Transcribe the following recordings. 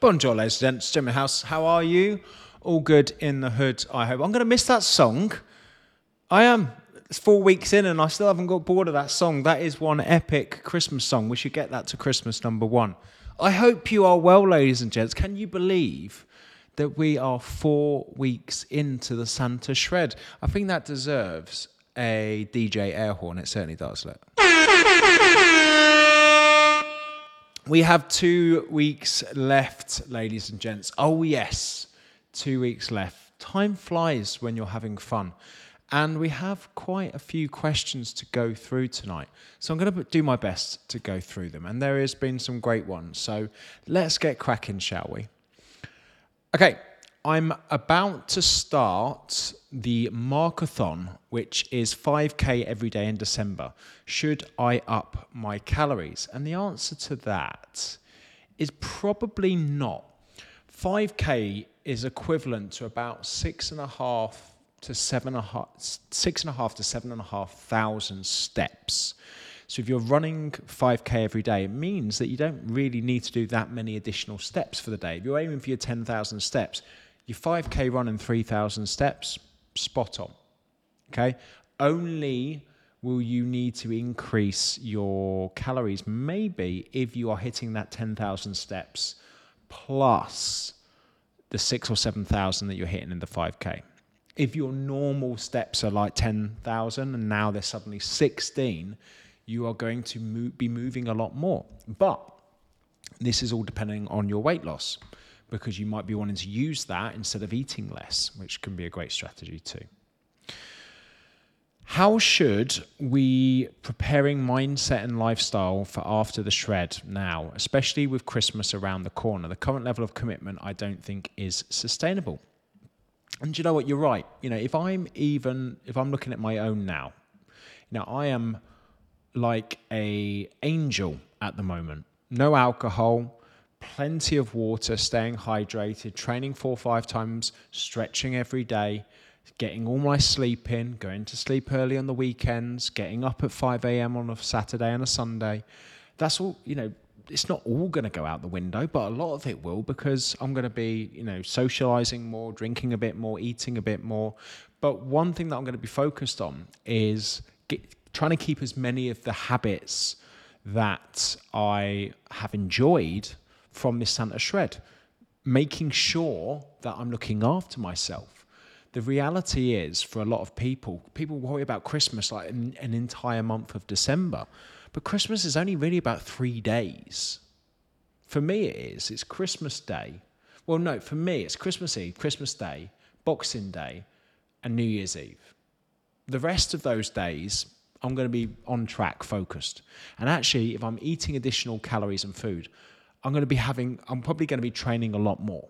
Bonjour, ladies and gents. Jimmy House. How are you? All good in the hood, I hope. I'm going to miss that song. I am. It's four weeks in and I still haven't got bored of that song. That is one epic Christmas song. We should get that to Christmas number one. I hope you are well, ladies and gents. Can you believe that we are four weeks into the Santa Shred? I think that deserves a DJ air horn. It certainly does. Look. We have two weeks left, ladies and gents. Oh, yes, two weeks left. Time flies when you're having fun. And we have quite a few questions to go through tonight. So I'm going to do my best to go through them. And there has been some great ones. So let's get cracking, shall we? Okay, I'm about to start the Markathon, which is 5K every day in December. Should I up my calories? And the answer to that is probably not. 5K is equivalent to about six and a half to seven and a half, six and a half to seven and a half thousand steps. So if you're running 5k every day, it means that you don't really need to do that many additional steps for the day. If you're aiming for your 10,000 steps, your 5k run and 3,000 steps, spot on. Okay? Only will you need to increase your calories maybe if you are hitting that 10,000 steps plus the six or 7,000 that you're hitting in the 5k if your normal steps are like 10,000 and now they're suddenly 16, you are going to move, be moving a lot more. But this is all depending on your weight loss because you might be wanting to use that instead of eating less, which can be a great strategy too. How should we preparing mindset and lifestyle for after the shred now, especially with Christmas around the corner? The current level of commitment I don't think is sustainable. And you know what? You're right. You know, if I'm even if I'm looking at my own now, now I am like a angel at the moment. No alcohol, plenty of water, staying hydrated, training four or five times, stretching every day, getting all my sleep in, going to sleep early on the weekends, getting up at 5 a.m. on a Saturday and a Sunday. That's all, you know, it's not all going to go out the window, but a lot of it will because I'm going to be, you know, socializing more, drinking a bit more, eating a bit more. But one thing that I'm going to be focused on is get, trying to keep as many of the habits that I have enjoyed from this Santa shred, making sure that I'm looking after myself. The reality is, for a lot of people, people worry about Christmas like an, an entire month of December. But Christmas is only really about three days. For me, it is. It's Christmas Day. Well, no, for me, it's Christmas Eve, Christmas Day, Boxing Day, and New Year's Eve. The rest of those days, I'm going to be on track, focused. And actually, if I'm eating additional calories and food, I'm going to be having, I'm probably going to be training a lot more.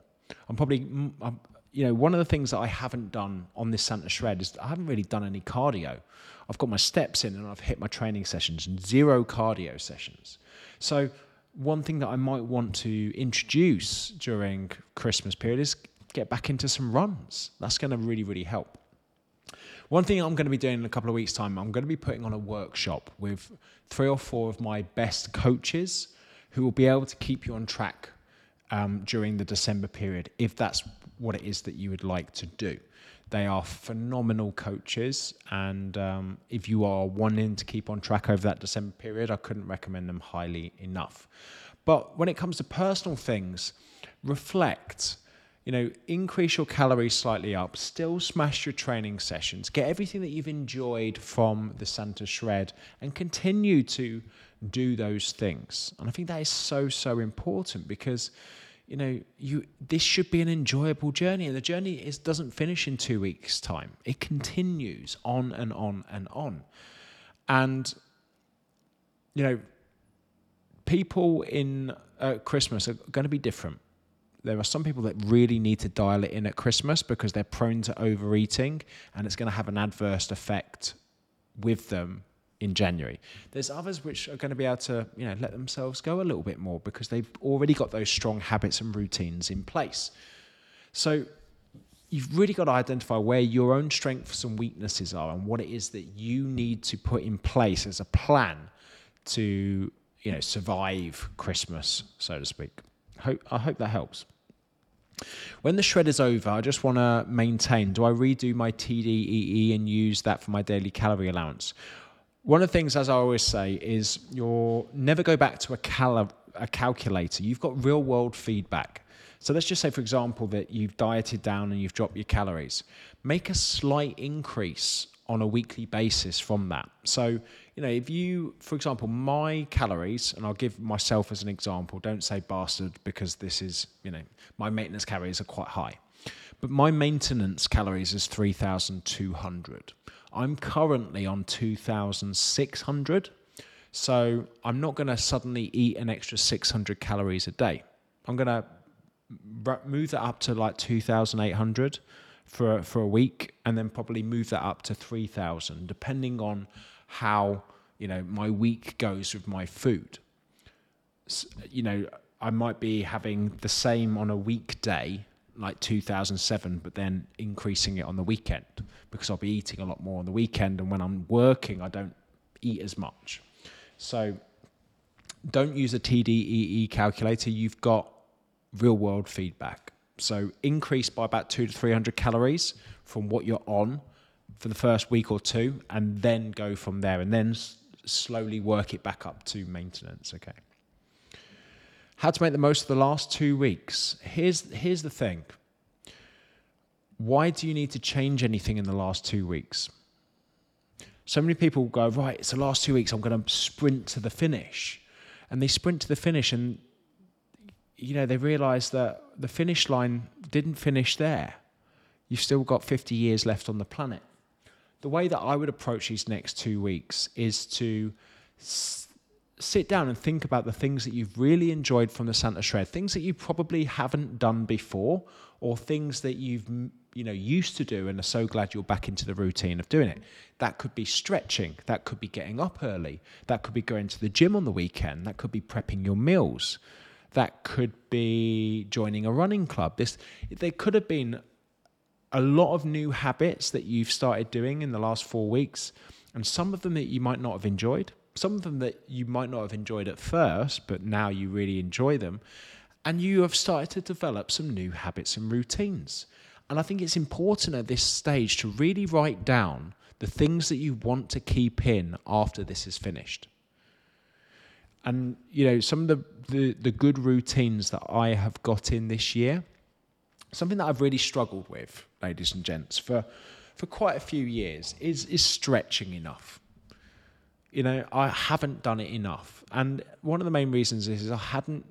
I'm probably, mm, I'm, you know, one of the things that I haven't done on this Santa Shred is I haven't really done any cardio. I've got my steps in and I've hit my training sessions and zero cardio sessions. So one thing that I might want to introduce during Christmas period is get back into some runs. That's going to really, really help. One thing I'm going to be doing in a couple of weeks' time, I'm going to be putting on a workshop with three or four of my best coaches who will be able to keep you on track um, during the December period if that's what it is that you would like to do. They are phenomenal coaches, and um, if you are wanting to keep on track over that December period, I couldn't recommend them highly enough. But when it comes to personal things, reflect. You know, increase your calories slightly up, still smash your training sessions, get everything that you've enjoyed from the Santa Shred, and continue to do those things. And I think that is so, so important because you know, you this should be an enjoyable journey, and the journey is doesn't finish in two weeks' time. It continues on and on and on, and you know, people in uh, Christmas are going to be different. There are some people that really need to dial it in at Christmas because they're prone to overeating, and it's going to have an adverse effect with them in January. There's others which are going to be able to, you know, let themselves go a little bit more because they've already got those strong habits and routines in place. So you've really got to identify where your own strengths and weaknesses are and what it is that you need to put in place as a plan to, you know, survive Christmas, so to speak. Hope, I hope that helps. When the shred is over, I just want to maintain do I redo my TDEE and use that for my daily calorie allowance? One of the things, as I always say, is you'll never go back to a, cal- a calculator. You've got real world feedback. So let's just say, for example, that you've dieted down and you've dropped your calories. Make a slight increase on a weekly basis from that. So, you know, if you, for example, my calories, and I'll give myself as an example, don't say bastard because this is, you know, my maintenance calories are quite high. But my maintenance calories is 3,200. I'm currently on 2,600. So I'm not going to suddenly eat an extra 600 calories a day. I'm going to move that up to like 2,800 for for a week, and then probably move that up to 3,000, depending on how you know my week goes with my food. So, you know, I might be having the same on a weekday like 2007 but then increasing it on the weekend because I'll be eating a lot more on the weekend and when I'm working I don't eat as much. So don't use a TDEE calculator. You've got real world feedback so increase by about 2 to 300 calories from what you're on for the first week or two and then go from there and then s- slowly work it back up to maintenance okay how to make the most of the last two weeks. Here's, here's the thing why do you need to change anything in the last two weeks? So many people go, right, it's the last two weeks, I'm going to sprint to the finish. And they sprint to the finish and, you know, they realize that the finish line didn't finish there. You've still got 50 years left on the planet. The way that I would approach these next two weeks is to sit down and think about the things that you've really enjoyed from the Santa Shred, things that you probably haven't done before, or things that you've you know used to do and are so glad you're back into the routine of doing it. That could be stretching, that could be getting up early, that could be going to the gym on the weekend, that could be prepping your meals, that could be joining a running club. This there could have been a lot of new habits that you've started doing in the last 4 weeks and some of them that you might not have enjoyed some of them that you might not have enjoyed at first, but now you really enjoy them. And you have started to develop some new habits and routines. And I think it's important at this stage to really write down the things that you want to keep in after this is finished. And, you know, some of the, the, the good routines that I have got in this year, something that I've really struggled with, ladies and gents, for, for quite a few years, is, is stretching enough you know, I haven't done it enough. And one of the main reasons is, is I hadn't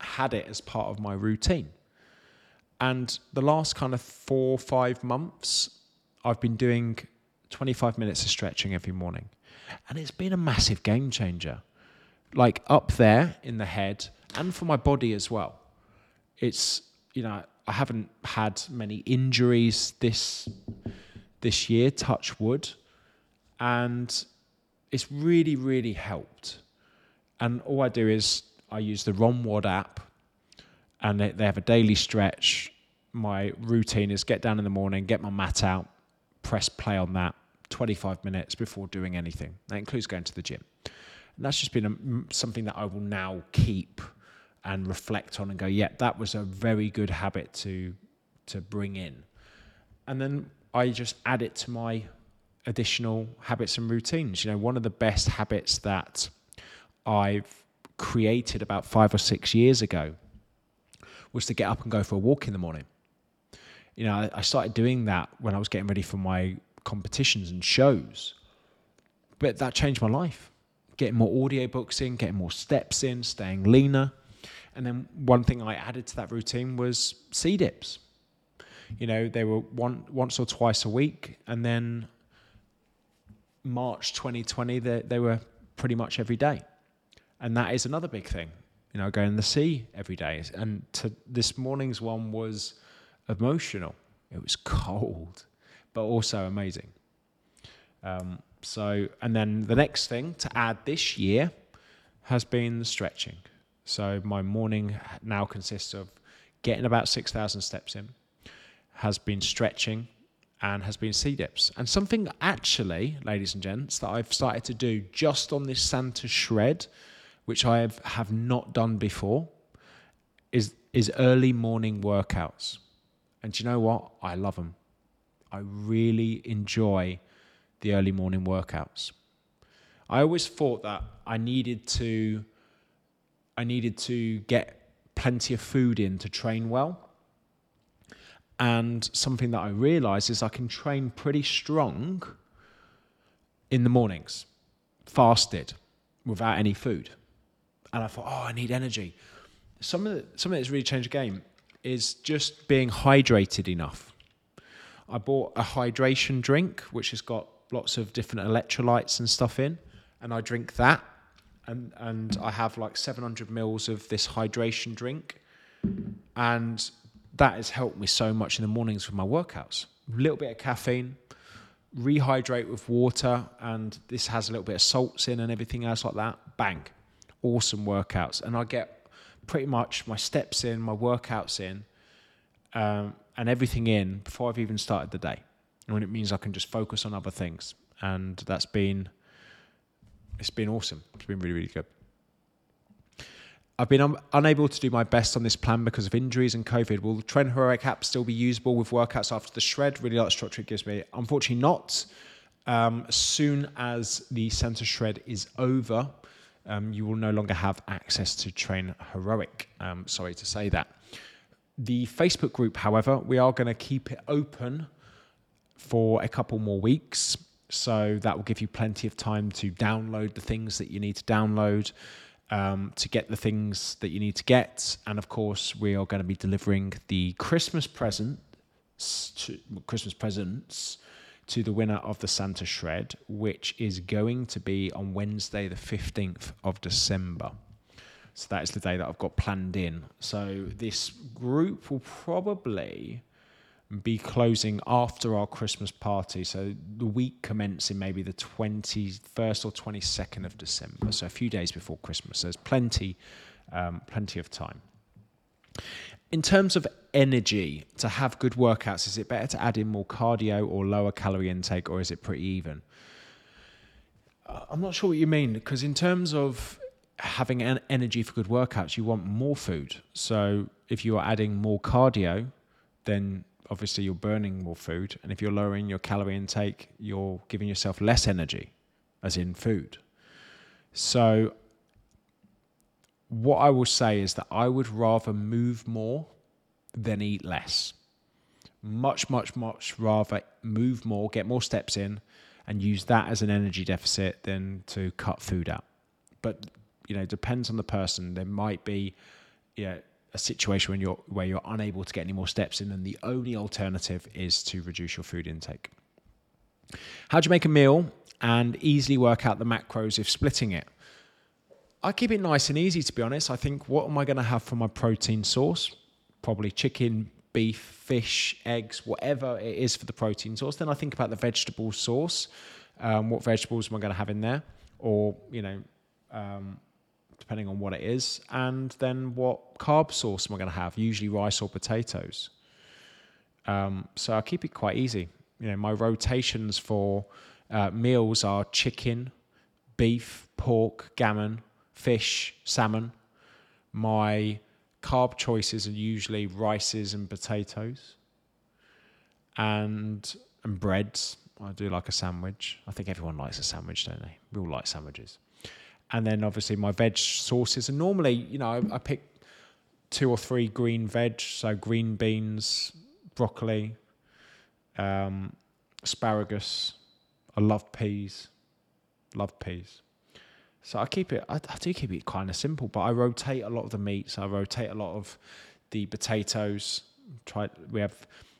had it as part of my routine. And the last kind of four, five months, I've been doing 25 minutes of stretching every morning. And it's been a massive game changer. Like up there in the head and for my body as well. It's, you know, I haven't had many injuries this this year, touch wood. And it's really, really helped. And all I do is I use the ROMWOD app and they, they have a daily stretch. My routine is get down in the morning, get my mat out, press play on that 25 minutes before doing anything. That includes going to the gym. And that's just been a, something that I will now keep and reflect on and go, yeah, that was a very good habit to to bring in. And then I just add it to my additional habits and routines. You know, one of the best habits that I've created about five or six years ago was to get up and go for a walk in the morning. You know, I started doing that when I was getting ready for my competitions and shows, but that changed my life. Getting more audio books in, getting more steps in, staying leaner. And then one thing I added to that routine was sea dips. You know, they were one once or twice a week, and then March 2020, they, they were pretty much every day. And that is another big thing, you know, going to the sea every day. And to, this morning's one was emotional. It was cold, but also amazing. Um, so, and then the next thing to add this year has been stretching. So my morning now consists of getting about 6,000 steps in, has been stretching, and has been sea dips. And something actually, ladies and gents, that I've started to do just on this Santa shred, which I have, have not done before, is is early morning workouts. And you know what? I love them. I really enjoy the early morning workouts. I always thought that I needed to I needed to get plenty of food in to train well. And something that I realized is I can train pretty strong in the mornings, fasted, without any food. And I thought, oh, I need energy. Some of the, something that's really changed the game is just being hydrated enough. I bought a hydration drink, which has got lots of different electrolytes and stuff in, and I drink that. And, and I have like 700 mils of this hydration drink. And that has helped me so much in the mornings with my workouts. A little bit of caffeine, rehydrate with water, and this has a little bit of salts in and everything else like that. Bang, awesome workouts. And I get pretty much my steps in, my workouts in, um, and everything in before I've even started the day. And it means I can just focus on other things. And that's been, it's been awesome. It's been really, really good. I've been un- unable to do my best on this plan because of injuries and COVID. Will Train Heroic app still be usable with workouts after the shred? Really like structure it gives me. Unfortunately, not. Um, as soon as the Santa shred is over, um, you will no longer have access to Train Heroic. Um, sorry to say that. The Facebook group, however, we are going to keep it open for a couple more weeks. So that will give you plenty of time to download the things that you need to download um, to get the things that you need to get. And of course, we are going to be delivering the Christmas presents to, Christmas presents to the winner of the Santa Shred, which is going to be on Wednesday, the 15th of December. So that is the day that I've got planned in. So this group will probably be closing after our Christmas party. So the week commencing maybe the 21st or 22nd of December. So a few days before Christmas. There's plenty, um, plenty of time. In terms of energy to have good workouts, is it better to add in more cardio or lower calorie intake, or is it pretty even? Uh, I'm not sure what you mean because in terms of having an energy for good workouts, you want more food. So if you are adding more cardio, then obviously you're burning more food. And if you're lowering your calorie intake, you're giving yourself less energy, as in food. So, what I will say is that I would rather move more than eat less. Much, much, much rather move more, get more steps in, and use that as an energy deficit than to cut food out. But, you know, depends on the person. There might be, you know, a situation when you're where you're unable to get any more steps in, and the only alternative is to reduce your food intake. How do you make a meal and easily work out the macros if splitting it? I keep it nice and easy to be honest. I think what am I going to have for my protein source? Probably chicken, beef, fish, eggs, whatever it is for the protein source. Then I think about the vegetable source. Um, what vegetables am I going to have in there? Or, you know, um, depending on what it is, and then what carb source am I going to have? Usually rice or potatoes. Um, so I keep it quite easy. You know, my rotations for uh, meals are chicken, beef, pork, gammon, fish, salmon. My carb choices are usually rices and potatoes, and and breads. I do like a sandwich. I think everyone likes a sandwich, don't they? We all like sandwiches and then obviously my veg sauces. And normally, you know, I, I pick two or three green veg, so green beans, broccoli, um, asparagus. I love peas, love peas. So I keep it. I, I do keep it kind of simple, but I rotate a lot of the meats. I rotate a lot of the potatoes. Try. We have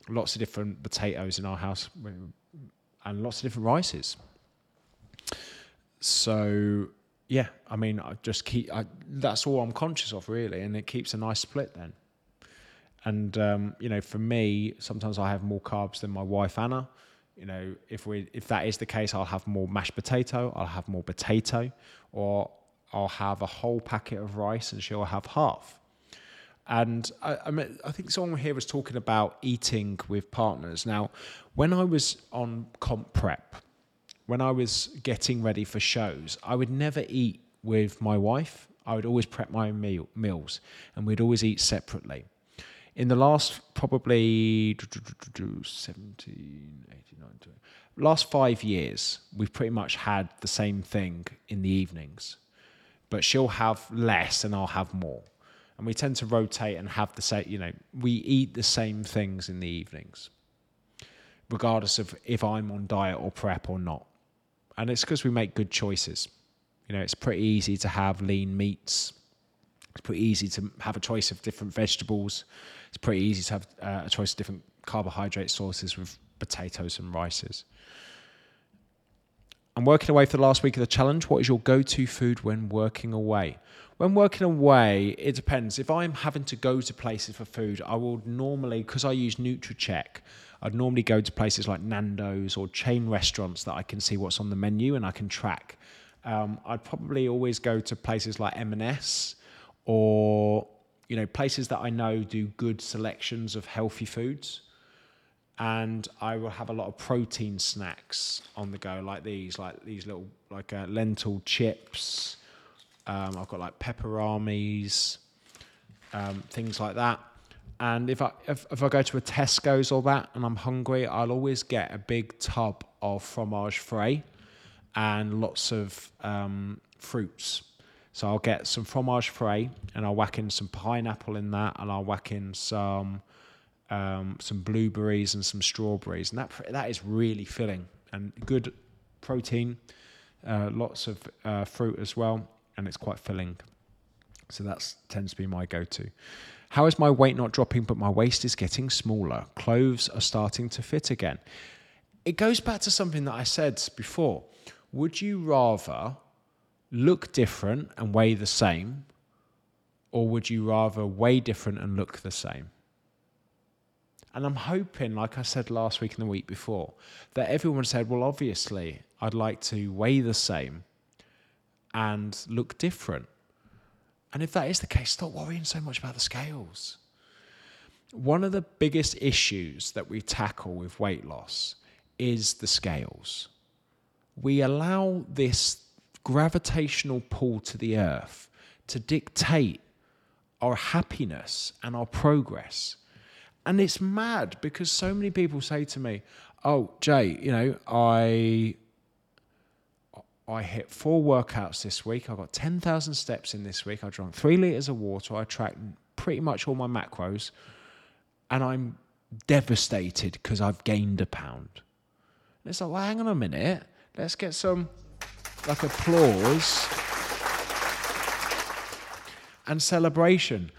lots of different potatoes in our house, and lots of different rices. So yeah, I mean, I just keep. I, that's all I'm conscious of, really, and it keeps a nice split then. And um, you know, for me, sometimes I have more carbs than my wife Anna. You know, if we if that is the case, I'll have more mashed potato, I'll have more potato, or I'll have a whole packet of rice, and she'll have half. And I, I, mean, I think someone here was talking about eating with partners. Now, when I was on comp prep, when I was getting ready for shows, I would never eat with my wife. I would always prep my own meal, meals and we'd always eat separately. In the last probably 17, 18, 19, 20, last five years, we've pretty much had the same thing in the evenings, but she'll have less and I'll have more. And we tend to rotate and have the same, you know, we eat the same things in the evenings, regardless of if I'm on diet or prep or not. And it's because we make good choices. You know, it's pretty easy to have lean meats. It's pretty easy to have a choice of different vegetables. It's pretty easy to have uh, a choice of different carbohydrate sources with potatoes and rices. I'm working away for the last week of the challenge. What is your go to food when working away? When working away, it depends. If I'm having to go to places for food, I will normally, because I use Nutracheck, I'd normally go to places like Nando's or chain restaurants that I can see what's on the menu and I can track. Um, I'd probably always go to places like M&S or you know places that I know do good selections of healthy foods and I will have a lot of protein snacks on the go, like these, like these little like uh, lentil chips. Um, I've got like Peperamis, um, things like that. And if I if, if I go to a Tesco's or that, and I'm hungry, I'll always get a big tub of fromage frais and lots of um, fruits. So I'll get some fromage frais, and I'll whack in some pineapple in that, and I'll whack in some um, some blueberries and some strawberries, and that that is really filling and good protein, uh, lots of uh, fruit as well, and it's quite filling. So that tends to be my go-to. How is my weight not dropping, but my waist is getting smaller? Clothes are starting to fit again. It goes back to something that I said before. Would you rather look different and weigh the same, or would you rather weigh different and look the same? And I'm hoping, like I said last week and the week before, that everyone said, well, obviously, I'd like to weigh the same and look different. And if that is the case, stop worrying so much about the scales. One of the biggest issues that we tackle with weight loss is the scales. We allow this gravitational pull to the earth to dictate our happiness and our progress. And it's mad because so many people say to me, "Oh, Jay, you know, I I hit four workouts this week. I got 10,000 steps in this week. I drank 3 liters of water. I tracked pretty much all my macros and I'm devastated because I've gained a pound." And it's like, "Well, hang on a minute. Let's get some like applause and celebration."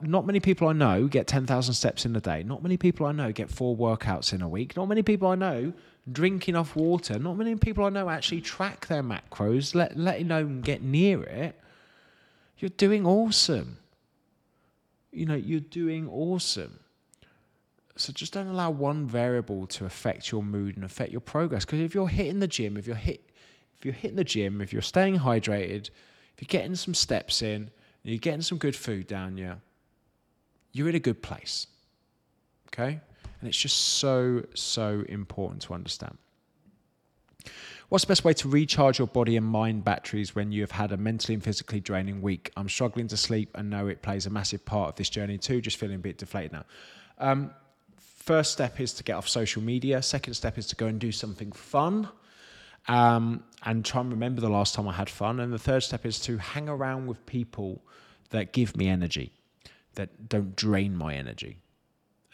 Not many people I know get 10,000 steps in a day. Not many people I know get four workouts in a week. Not many people I know drink enough water. Not many people I know actually track their macros, let, let alone get near it. You're doing awesome. You know, you're doing awesome. So just don't allow one variable to affect your mood and affect your progress. Because if you're hitting the gym, if you're hit, if you're hitting the gym, if you're staying hydrated, if you're getting some steps in, you're getting some good food down you, you're in a good place. Okay? And it's just so, so important to understand. What's the best way to recharge your body and mind batteries when you have had a mentally and physically draining week? I'm struggling to sleep and know it plays a massive part of this journey too, just feeling a bit deflated now. Um, first step is to get off social media. Second step is to go and do something fun um, and try and remember the last time I had fun. And the third step is to hang around with people that give me energy, that don't drain my energy.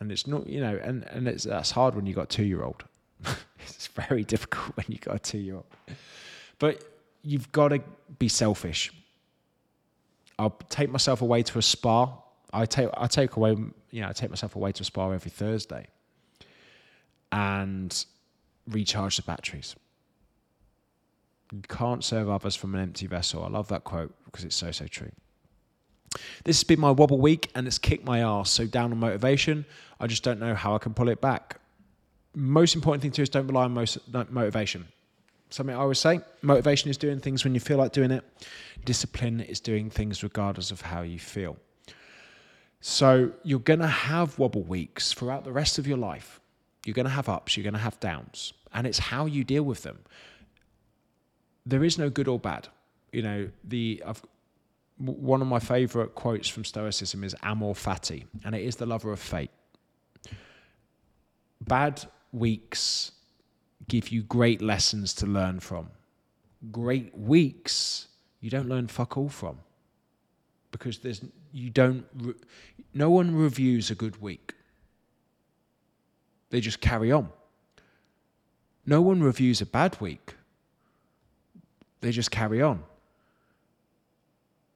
And it's not, you know, and, and it's, that's hard when you've got two year old. it's very difficult when you've got a two year old. But you've got to be selfish. I'll take myself away to a spa. I take I take away you know I take myself away to a spa every Thursday, and recharge the batteries. You can't serve others from an empty vessel. I love that quote because it's so so true. This has been my wobble week and it's kicked my ass. So down on motivation, I just don't know how I can pull it back. Most important thing too is don't rely on most, motivation. Something I always say motivation is doing things when you feel like doing it, discipline is doing things regardless of how you feel. So you're going to have wobble weeks throughout the rest of your life. You're going to have ups, you're going to have downs, and it's how you deal with them. There is no good or bad. You know, the I've one of my favorite quotes from Stoicism is Amor Fati, and it is the lover of fate. Bad weeks give you great lessons to learn from. Great weeks you don't learn fuck all from because there's you don't no one reviews a good week they just carry on no one reviews a bad week they just carry on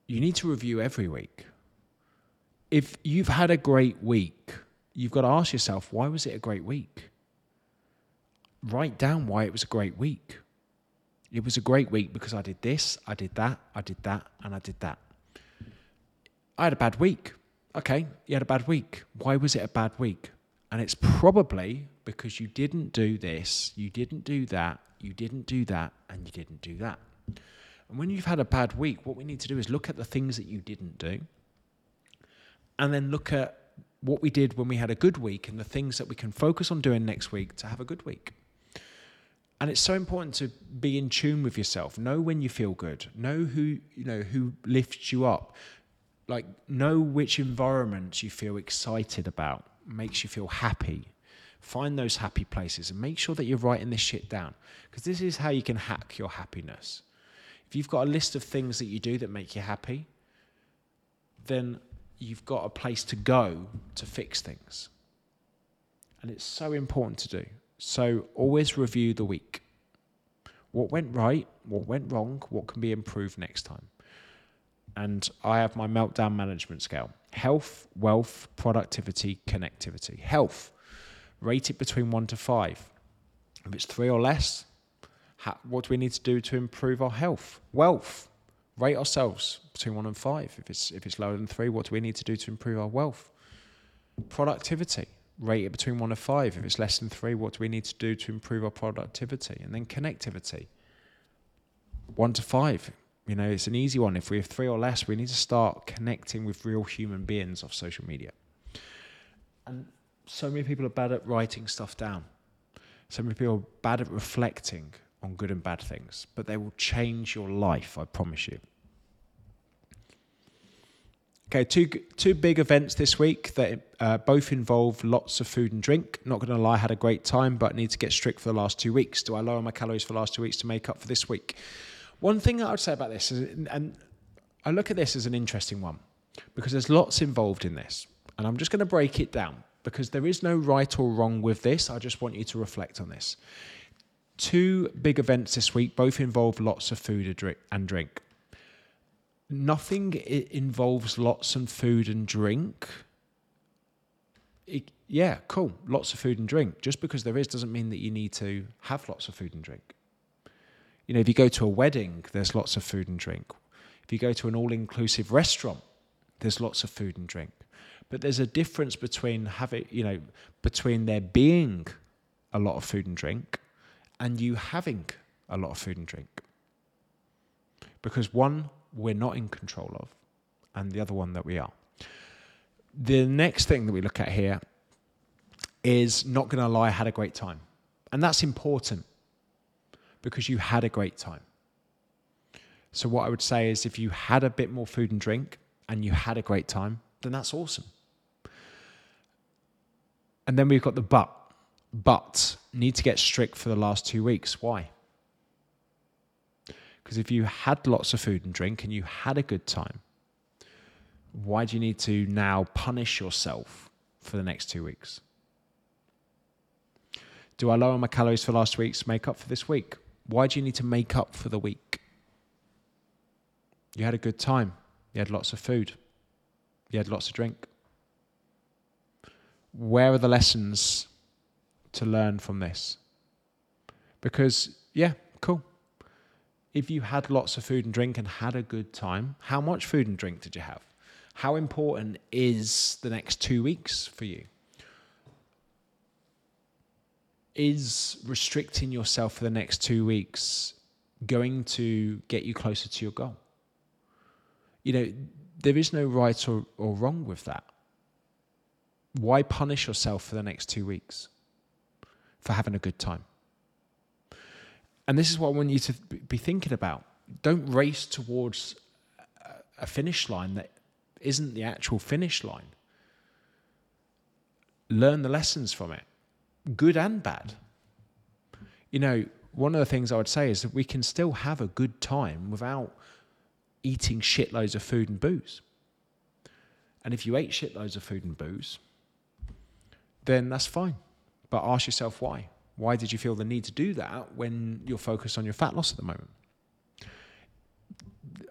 you need to review every week if you've had a great week you've got to ask yourself why was it a great week write down why it was a great week it was a great week because I did this, I did that, I did that, and I did that. I had a bad week. Okay, you had a bad week. Why was it a bad week? And it's probably because you didn't do this, you didn't do that, you didn't do that, and you didn't do that. And when you've had a bad week, what we need to do is look at the things that you didn't do, and then look at what we did when we had a good week and the things that we can focus on doing next week to have a good week. And it's so important to be in tune with yourself. Know when you feel good. Know who you know who lifts you up like know which environments you feel excited about, makes you feel happy. Find those happy places and make sure that you're writing this shit down because this is how you can hack your happiness. If you've got a list of things that you do that make you happy, then you've got a place to go to fix things. And it's so important to do. So always review the week. What went right? What went wrong? What can be improved next time? and I have my meltdown management scale health, wealth, productivity, connectivity. Health, rate it between one to five. If it's three or less, what do we need to do to improve our health? Wealth, rate ourselves between one and five. If it's, if it's lower than three, what do we need to do to improve our wealth? Productivity, rate it between one and five. If it's less than three, what do we need to do to improve our productivity? And then connectivity, one to five you know, it's an easy one. If we have three or less, we need to start connecting with real human beings off social media. And so many people are bad at writing stuff down. So many people are bad at reflecting on good and bad things, but they will change your life, I promise you. Okay, two two big events this week that uh, both involve lots of food and drink. Not going to lie, I had a great time, but need to get strict for the last two weeks. Do I lower my calories for the last two weeks to make up for this week? One thing I would say about this is, and I look at this as an interesting one because there's lots involved in this. And I'm just going to break it down because there is no right or wrong with this. I just want you to reflect on this. Two big events this week, both involve lots of food and drink. Nothing involves lots of food and drink. It, yeah, cool. Lots of food and drink. Just because there is doesn't mean that you need to have lots of food and drink. You know, if you go to a wedding, there's lots of food and drink. If you go to an all inclusive restaurant, there's lots of food and drink. But there's a difference between having, you know, between there being a lot of food and drink and you having a lot of food and drink. Because one, we're not in control of, and the other one that we are. The next thing that we look at here is not going to lie, I had a great time. And that's important because you had a great time. So, what I would say is if you had a bit more food and drink and you had a great time, then that's awesome. And then we've got the but. But need to get strict for the last two weeks. Why? Because if you had lots of food and drink and you had a good time, why do you need to now punish yourself for the next two weeks? Do I lower my calories for last week's make up for this week? Why do you need to make up for the week? You had a good time. You had lots of food. You had lots of drink. Where are the lessons to learn from this? Because, yeah, cool. If you had lots of food and drink and had a good time, how much food and drink did you have? How important is the next two weeks for you? is restricting yourself for the next two weeks going to get you closer to your goal? You know, there is no right or, or wrong with that. Why punish yourself for the next two weeks for having a good time? And this is what I want you to be thinking about. Don't race towards a finish line that isn't the actual finish line. Learn the lessons from it, good and bad. You know, one of the things I would say is that we can still have a good time without eating shitloads of food and booze. And if you ate shitloads of food and booze, then that's fine. But ask yourself why. Why did you feel the need to do that when you're focused on your fat loss at the moment?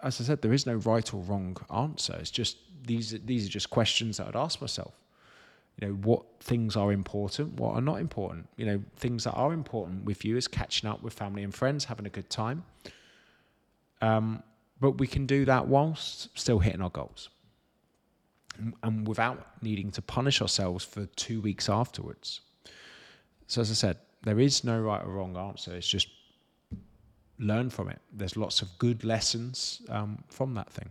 As I said, there is no right or wrong answer. It's just these these are just questions that I'd ask myself. You know, what things are important, what are not important. You know, things that are important with you is catching up with family and friends, having a good time. Um, but we can do that whilst still hitting our goals and without needing to punish ourselves for two weeks afterwards. So, as I said, there is no right or wrong answer. It's just learn from it. There's lots of good lessons um, from that thing.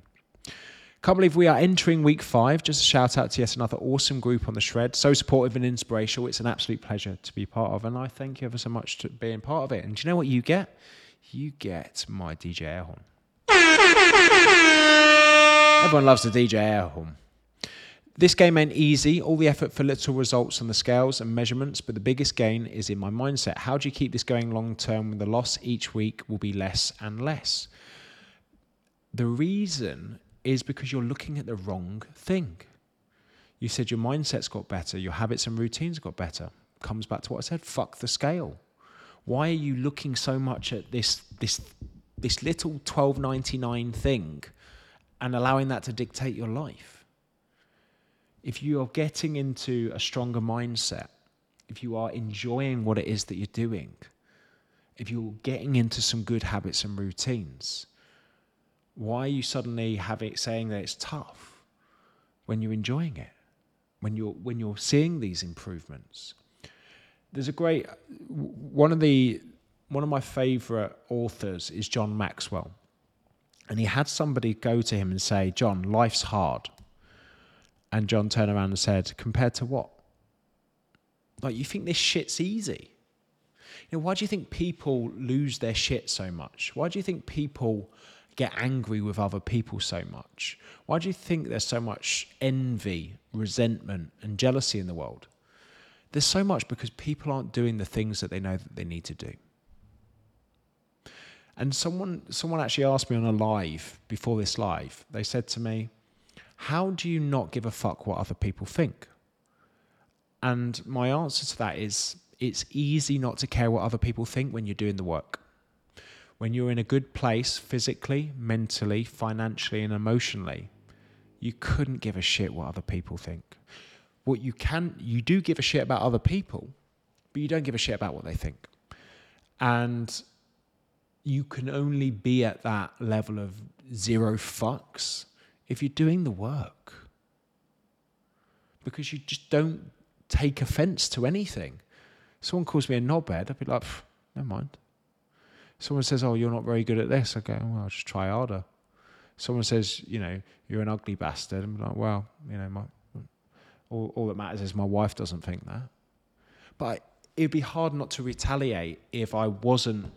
Can't believe we are entering week five. Just a shout out to yet another awesome group on the shred. So supportive and inspirational. It's an absolute pleasure to be part of. And I thank you ever so much for being part of it. And do you know what you get? You get my DJ air horn. Everyone loves the DJ air horn. This game ain't easy, all the effort for little results on the scales and measurements, but the biggest gain is in my mindset. How do you keep this going long term when the loss each week will be less and less? The reason is because you're looking at the wrong thing. You said your mindset's got better, your habits and routines got better. Comes back to what I said, fuck the scale. Why are you looking so much at this this this little 12.99 thing and allowing that to dictate your life? If you are getting into a stronger mindset, if you are enjoying what it is that you're doing, if you're getting into some good habits and routines, why are you suddenly having saying that it's tough when you're enjoying it? When you're when you're seeing these improvements? There's a great one of the one of my favorite authors is John Maxwell. And he had somebody go to him and say, John, life's hard. And John turned around and said, compared to what? Like, you think this shit's easy? You know, why do you think people lose their shit so much? Why do you think people get angry with other people so much? Why do you think there's so much envy, resentment, and jealousy in the world? There's so much because people aren't doing the things that they know that they need to do. And someone someone actually asked me on a live before this live, they said to me, how do you not give a fuck what other people think? And my answer to that is it's easy not to care what other people think when you're doing the work. When you're in a good place physically, mentally, financially, and emotionally, you couldn't give a shit what other people think. What you can, you do give a shit about other people, but you don't give a shit about what they think. And you can only be at that level of zero fucks if you're doing the work. Because you just don't take offense to anything. Someone calls me a knobhead, I'd be like, never mind. Someone says, oh, you're not very good at this. I go, oh, well, I'll just try harder. Someone says, you know, you're an ugly bastard. And I'm like, well, you know, my, all, all that matters is my wife doesn't think that. But it'd be hard not to retaliate if I wasn't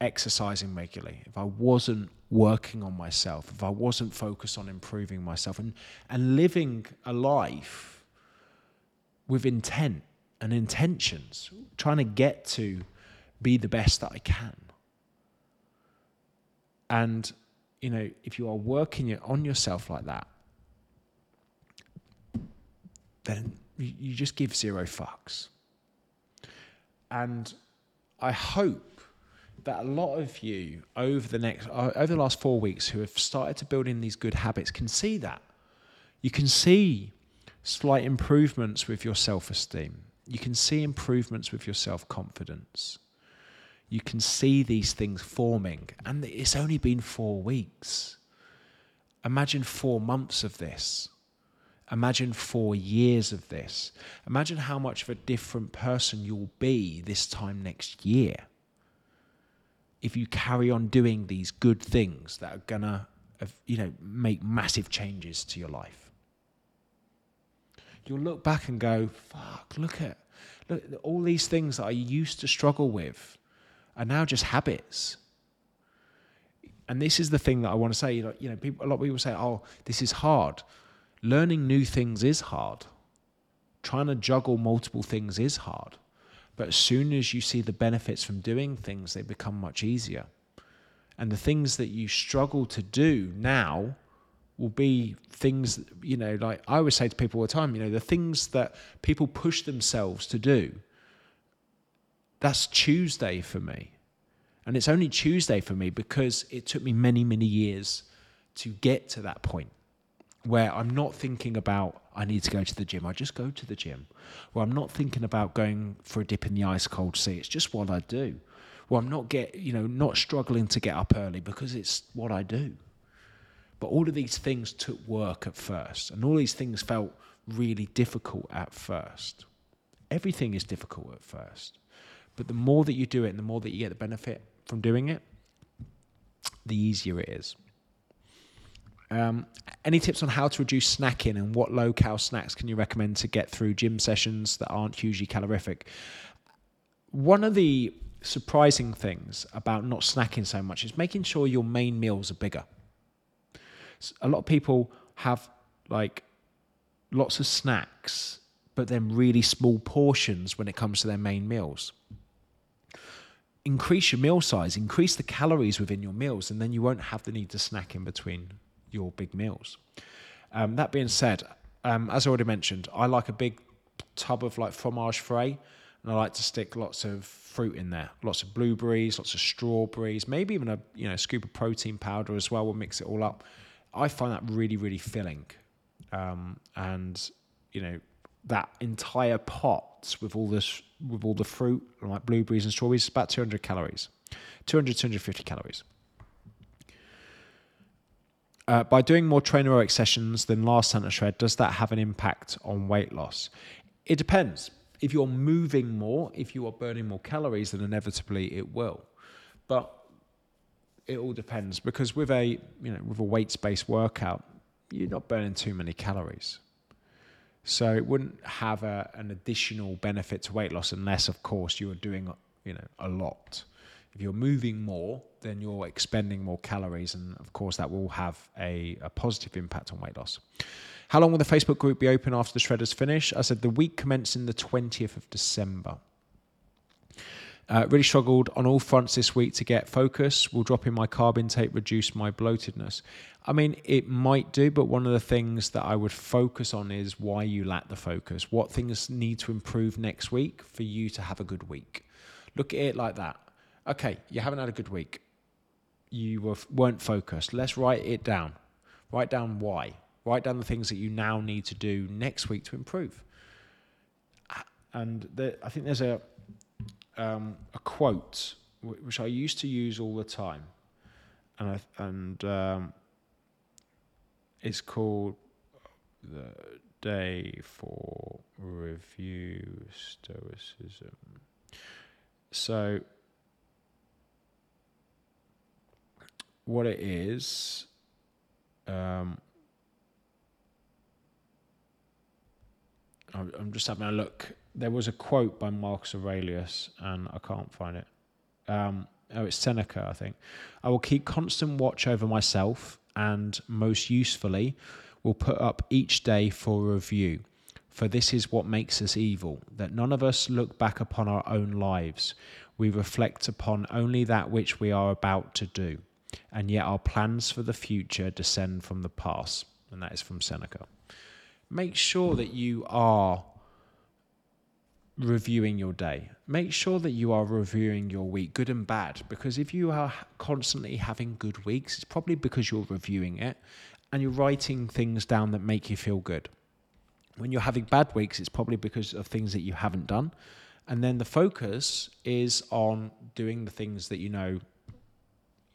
exercising regularly, if I wasn't working on myself, if I wasn't focused on improving myself and, and living a life with intent and intentions, trying to get to be the best that I can. And, you know, if you are working on yourself like that, then you just give zero fucks. And I hope that a lot of you over the next uh, over the last four weeks who have started to build in these good habits can see that. You can see slight improvements with your self-esteem. You can see improvements with your self-confidence. You can see these things forming, and it's only been four weeks. Imagine four months of this. Imagine four years of this. Imagine how much of a different person you'll be this time next year if you carry on doing these good things that are gonna, you know, make massive changes to your life. You'll look back and go, "Fuck! Look at, look all these things that I used to struggle with, are now just habits." And this is the thing that I want to say. You know, you know people, a lot of people say, "Oh, this is hard." Learning new things is hard. Trying to juggle multiple things is hard. But as soon as you see the benefits from doing things, they become much easier. And the things that you struggle to do now will be things, you know, like I always say to people all the time, you know, the things that people push themselves to do, that's Tuesday for me. And it's only Tuesday for me because it took me many, many years to get to that point where I'm not thinking about I need to go to the gym. I just go to the gym. Where I'm not thinking about going for a dip in the ice cold sea. It's just what I do. Where I'm not get you know not struggling to get up early because it's what I do. But all of these things took work at first, and all these things felt really difficult at first. Everything is difficult at first, but the more that you do it, and the more that you get the benefit from doing it, the easier it is. Um, any tips on how to reduce snacking and what low cal snacks can you recommend to get through gym sessions that aren't hugely calorific? One of the surprising things about not snacking so much is making sure your main meals are bigger. A lot of people have like lots of snacks, but then really small portions when it comes to their main meals. Increase your meal size, increase the calories within your meals, and then you won't have the need to snack in between your big meals. Um, that being said, um, as I already mentioned, I like a big tub of like fromage frais, and I like to stick lots of fruit in there, lots of blueberries, lots of strawberries, maybe even a you know scoop of protein powder as well. We'll mix it all up. I find that really really filling, um, and you know that entire pot with all this with all the fruit like blueberries and strawberries is about 200 calories 200 250 calories uh, by doing more Train Heroic sessions than last Santa shred, does that have an impact on weight loss? It depends. If you're moving more, if you are burning more calories, then inevitably it will. But it all depends because with a you know with a weights based workout, you're not burning too many calories. So it wouldn't have a, an additional benefit to weight loss unless, of course, you are doing you know a lot. If you're moving more, then you're expending more calories, and of course, that will have a, a positive impact on weight loss. How long will the Facebook group be open after the shredders finish? I said the week commencing the 20th of December. Uh, really struggled on all fronts this week to get focus. Will dropping my carb intake reduce my bloatedness? I mean, it might do, but one of the things that I would focus on is why you lack the focus. What things need to improve next week for you to have a good week? Look at it like that okay, you haven't had a good week. You were, weren't focused. Let's write it down. Write down why. Write down the things that you now need to do next week to improve. And the, I think there's a um, a quote which I used to use all the time, and I, and um, it's called the day for review stoicism. So what it is, um, I'm just having a look. There was a quote by Marcus Aurelius, and I can't find it. Um, oh, it's Seneca, I think. I will keep constant watch over myself, and most usefully, will put up each day for review. For this is what makes us evil, that none of us look back upon our own lives. We reflect upon only that which we are about to do and yet our plans for the future descend from the past. And that is from Seneca. Make sure that you are reviewing your day. Make sure that you are reviewing your week, good and bad, because if you are constantly having good weeks, it's probably because you're reviewing it and you're writing things down that make you feel good. When you're having bad weeks, it's probably because of things that you haven't done. And then the focus is on doing the things that you know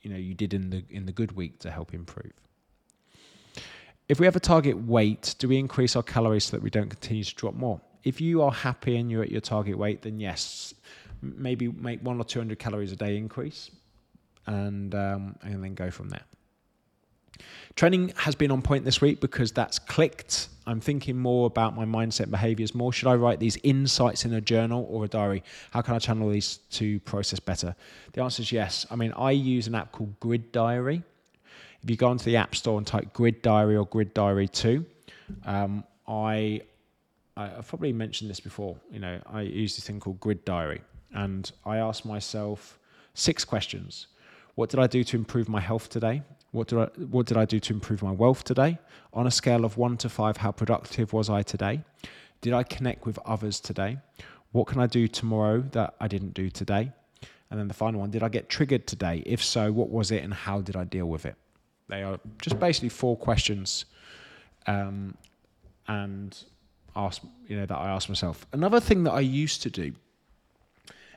you know you did in the in the good week to help improve. If we have a target weight, do we increase our calories so that we don't continue to drop more? If you are happy and you're at your target weight, then yes, maybe make one or two hundred calories a day increase, and um, and then go from there. Training has been on point this week because that's clicked. I'm thinking more about my mindset and behaviors more. Should I write these insights in a journal or a diary? How can I channel these to process better? The answer is yes. I mean, I use an app called Grid Diary. If you go onto the App Store and type Grid Diary or Grid Diary 2, um, I, I, have probably mentioned this before. You know, I use this thing called Grid Diary, and I ask myself six questions. What did I do to improve my health today? What did I what did I do to improve my wealth today? On a scale of 1 to 5, how productive was I today? Did I connect with others today? What can I do tomorrow that I didn't do today? And then the final one, did I get triggered today? If so, what was it and how did I deal with it? They are just basically four questions um, and ask you know that I ask myself. Another thing that I used to do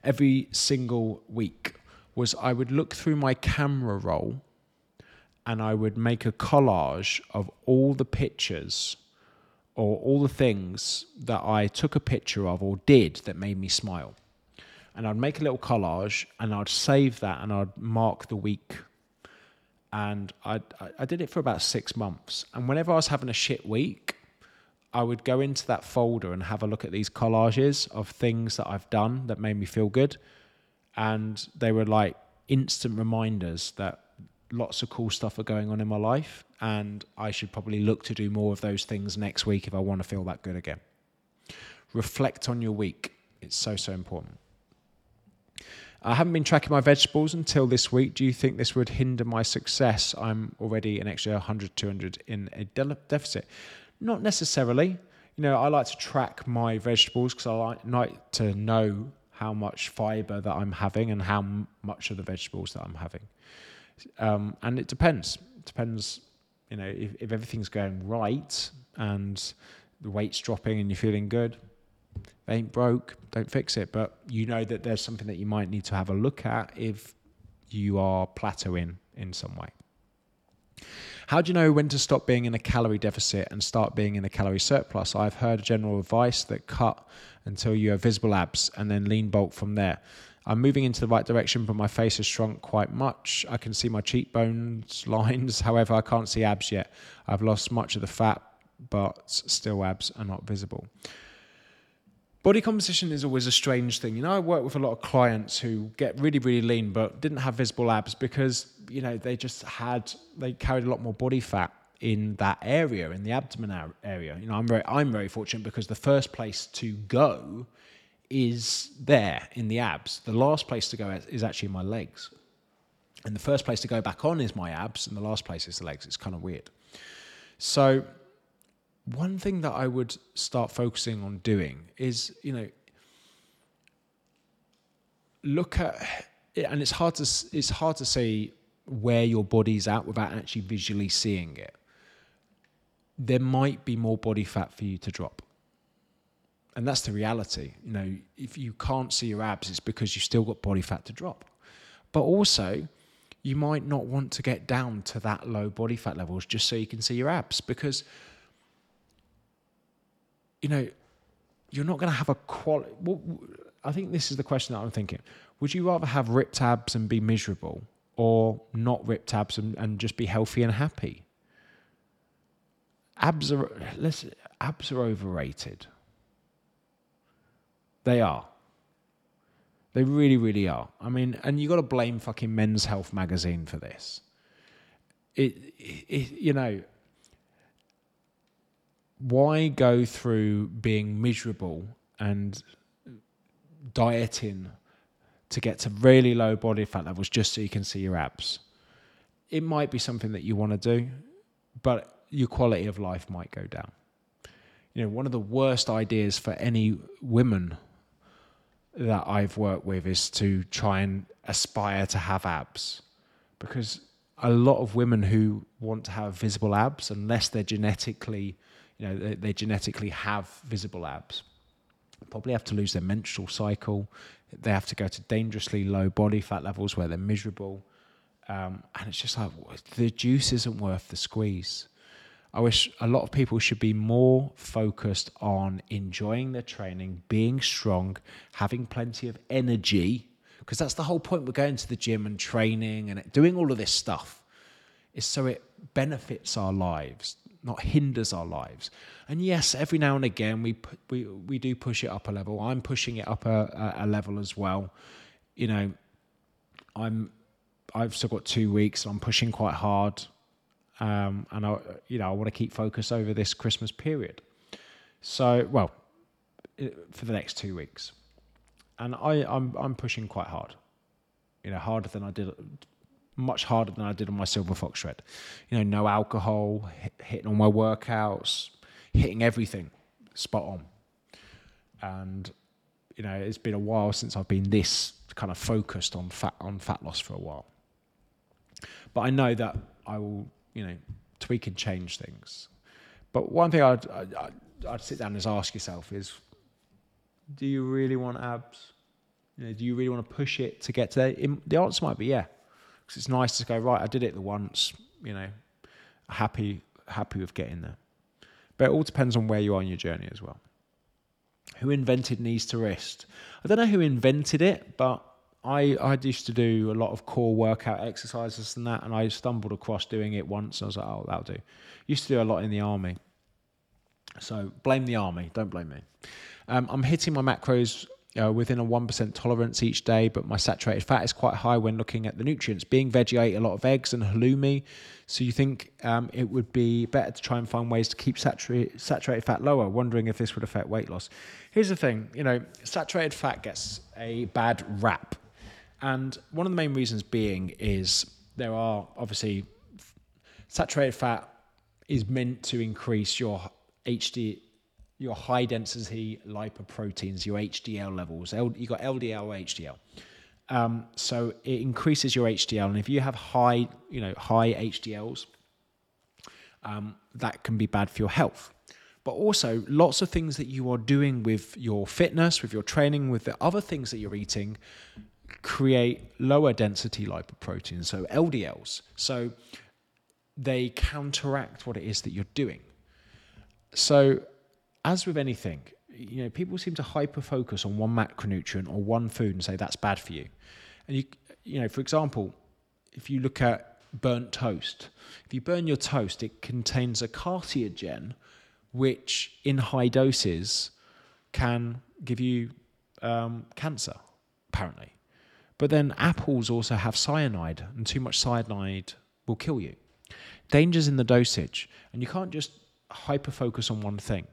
every single week was I would look through my camera roll and I would make a collage of all the pictures or all the things that I took a picture of or did that made me smile. And I'd make a little collage and I'd save that and I'd mark the week. And I I did it for about six months. And whenever I was having a shit week, I would go into that folder and have a look at these collages of things that I've done that made me feel good. And they were like instant reminders that lots of cool stuff are going on in my life, and I should probably look to do more of those things next week if I want to feel that good again. Reflect on your week. It's so, so important. I haven't been tracking my vegetables until this week. Do you think this would hinder my success? I'm already an extra 100, 200 in a deficit. Not necessarily. You know, I like to track my vegetables because I like, like to know how much fiber that I'm having and how much of the vegetables that I'm having. Um, and it depends. It depends, you know, if, if everything's going right and the weight's dropping and you're feeling good, they ain't broke, don't fix it. But you know that there's something that you might need to have a look at if you are plateauing in some way. How do you know when to stop being in a calorie deficit and start being in a calorie surplus? I've heard general advice that cut until you have visible abs and then lean bulk from there. I'm moving into the right direction, but my face has shrunk quite much. I can see my cheekbones lines. However, I can't see abs yet. I've lost much of the fat, but still abs are not visible. Body composition is always a strange thing. You know, I work with a lot of clients who get really, really lean, but didn't have visible abs because, you know, they just had, they carried a lot more body fat in that area, in the abdomen area. You know, I'm very, I'm very fortunate because the first place to go is there in the abs. The last place to go is actually my legs. And the first place to go back on is my abs, and the last place is the legs. It's kind of weird. So, one thing that I would start focusing on doing is, you know, look at it, and it's hard to it's hard to say where your body's at without actually visually seeing it. There might be more body fat for you to drop and that's the reality. You know, if you can't see your abs, it's because you've still got body fat to drop. But also, you might not want to get down to that low body fat levels just so you can see your abs because, you know, you're not going to have a quality. Well, I think this is the question that I'm thinking. Would you rather have ripped abs and be miserable or not ripped abs and, and just be healthy and happy? Abs are, abs are overrated. They are. They really, really are. I mean, and you got to blame fucking Men's Health magazine for this. It, it, you know, why go through being miserable and dieting to get to really low body fat levels just so you can see your abs? It might be something that you want to do, but your quality of life might go down. You know, one of the worst ideas for any women that I've worked with is to try and aspire to have abs because a lot of women who want to have visible abs, unless they're genetically, you know, they, they genetically have visible abs, probably have to lose their menstrual cycle. They have to go to dangerously low body fat levels where they're miserable. Um, and it's just like the juice isn't worth the squeeze. I wish a lot of people should be more focused on enjoying their training, being strong, having plenty of energy, because that's the whole point. We're going to the gym and training and doing all of this stuff, is so it benefits our lives. not hinders our lives. And yes, every now and again we we we do push it up a level. I'm pushing it up a, a, level as well. You know, I'm I've still got two weeks. I'm pushing quite hard, um, and I you know I want to keep focus over this Christmas period. So well, for the next two weeks, and I I'm I'm pushing quite hard. You know, harder than I did much harder than I did on my Silver Fox Shred. You know, no alcohol, hit, hitting all my workouts, hitting everything spot on. And you know, it's been a while since I've been this kind of focused on fat on fat loss for a while. But I know that I will, you know, tweak and change things. But one thing I'd, I'd, I'd sit down and ask yourself is, do you really want abs? You know, do you really want to push it to get to there? The answer might be yeah because it's nice to go right. I did it the once, you know, happy happy with getting there. But it all depends on where you are in your journey as well. Who invented knees to wrist? I don't know who invented it, but I I used to do a lot of core workout exercises and that, and I stumbled across doing it once. I was like, oh, that'll do. Used to do a lot in the army. So blame the army, don't blame me. Um, I'm hitting my macros uh, within a 1% tolerance each day, but my saturated fat is quite high when looking at the nutrients. Being veggie, I eat a lot of eggs and halloumi. So you think um, it would be better to try and find ways to keep saturated, saturated fat lower, wondering if this would affect weight loss. Here's the thing you know, saturated fat gets a bad rap. And one of the main reasons being is there are obviously saturated fat is meant to increase your HD your high density lipoproteins, your HDL levels. You got LDL or HDL. Um, so it increases your HDL, and if you have high, you know, high HDLs, um, that can be bad for your health. But also, lots of things that you are doing with your fitness, with your training, with the other things that you're eating, create lower density lipoproteins, so LDLs. So they counteract what it is that you're doing. So as with anything, you know, people seem to hyper focus on one macronutrient or one food and say that's bad for you. And you, you know, for example, if you look at burnt toast, if you burn your toast, it contains a carcinogen, which in high doses can give you um, cancer, apparently. But then apples also have cyanide, and too much cyanide will kill you. Dangers in the dosage, and you can't just hyper focus on one thing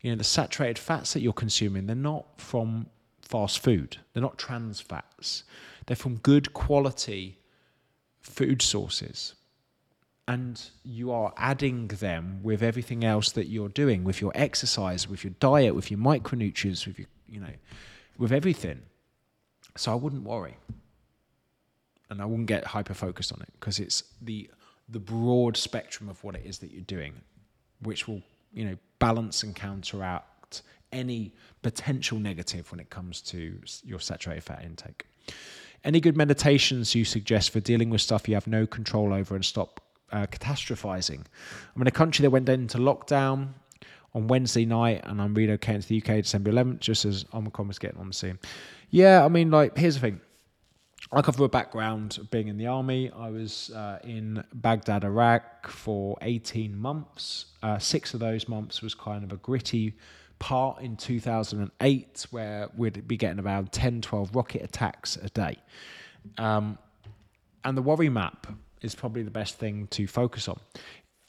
you know, the saturated fats that you're consuming, they're not from fast food. They're not trans fats. They're from good quality food sources. And you are adding them with everything else that you're doing, with your exercise, with your diet, with your micronutrients, with your, you know, with everything. So I wouldn't worry. And I wouldn't get hyper focused on it because it's the the broad spectrum of what it is that you're doing, which will you know, balance and counteract any potential negative when it comes to your saturated fat intake. Any good meditations you suggest for dealing with stuff you have no control over and stop uh, catastrophizing? I'm in a country that went into lockdown on Wednesday night and I'm relocating to the UK December 11th just as Omicron was getting on the scene. Yeah, I mean, like, here's the thing I come from a background of being in the army. I was uh, in Baghdad, Iraq for 18 months. Uh, six of those months was kind of a gritty part in 2008 where we'd be getting around 10, 12 rocket attacks a day. Um, and the worry map is probably the best thing to focus on.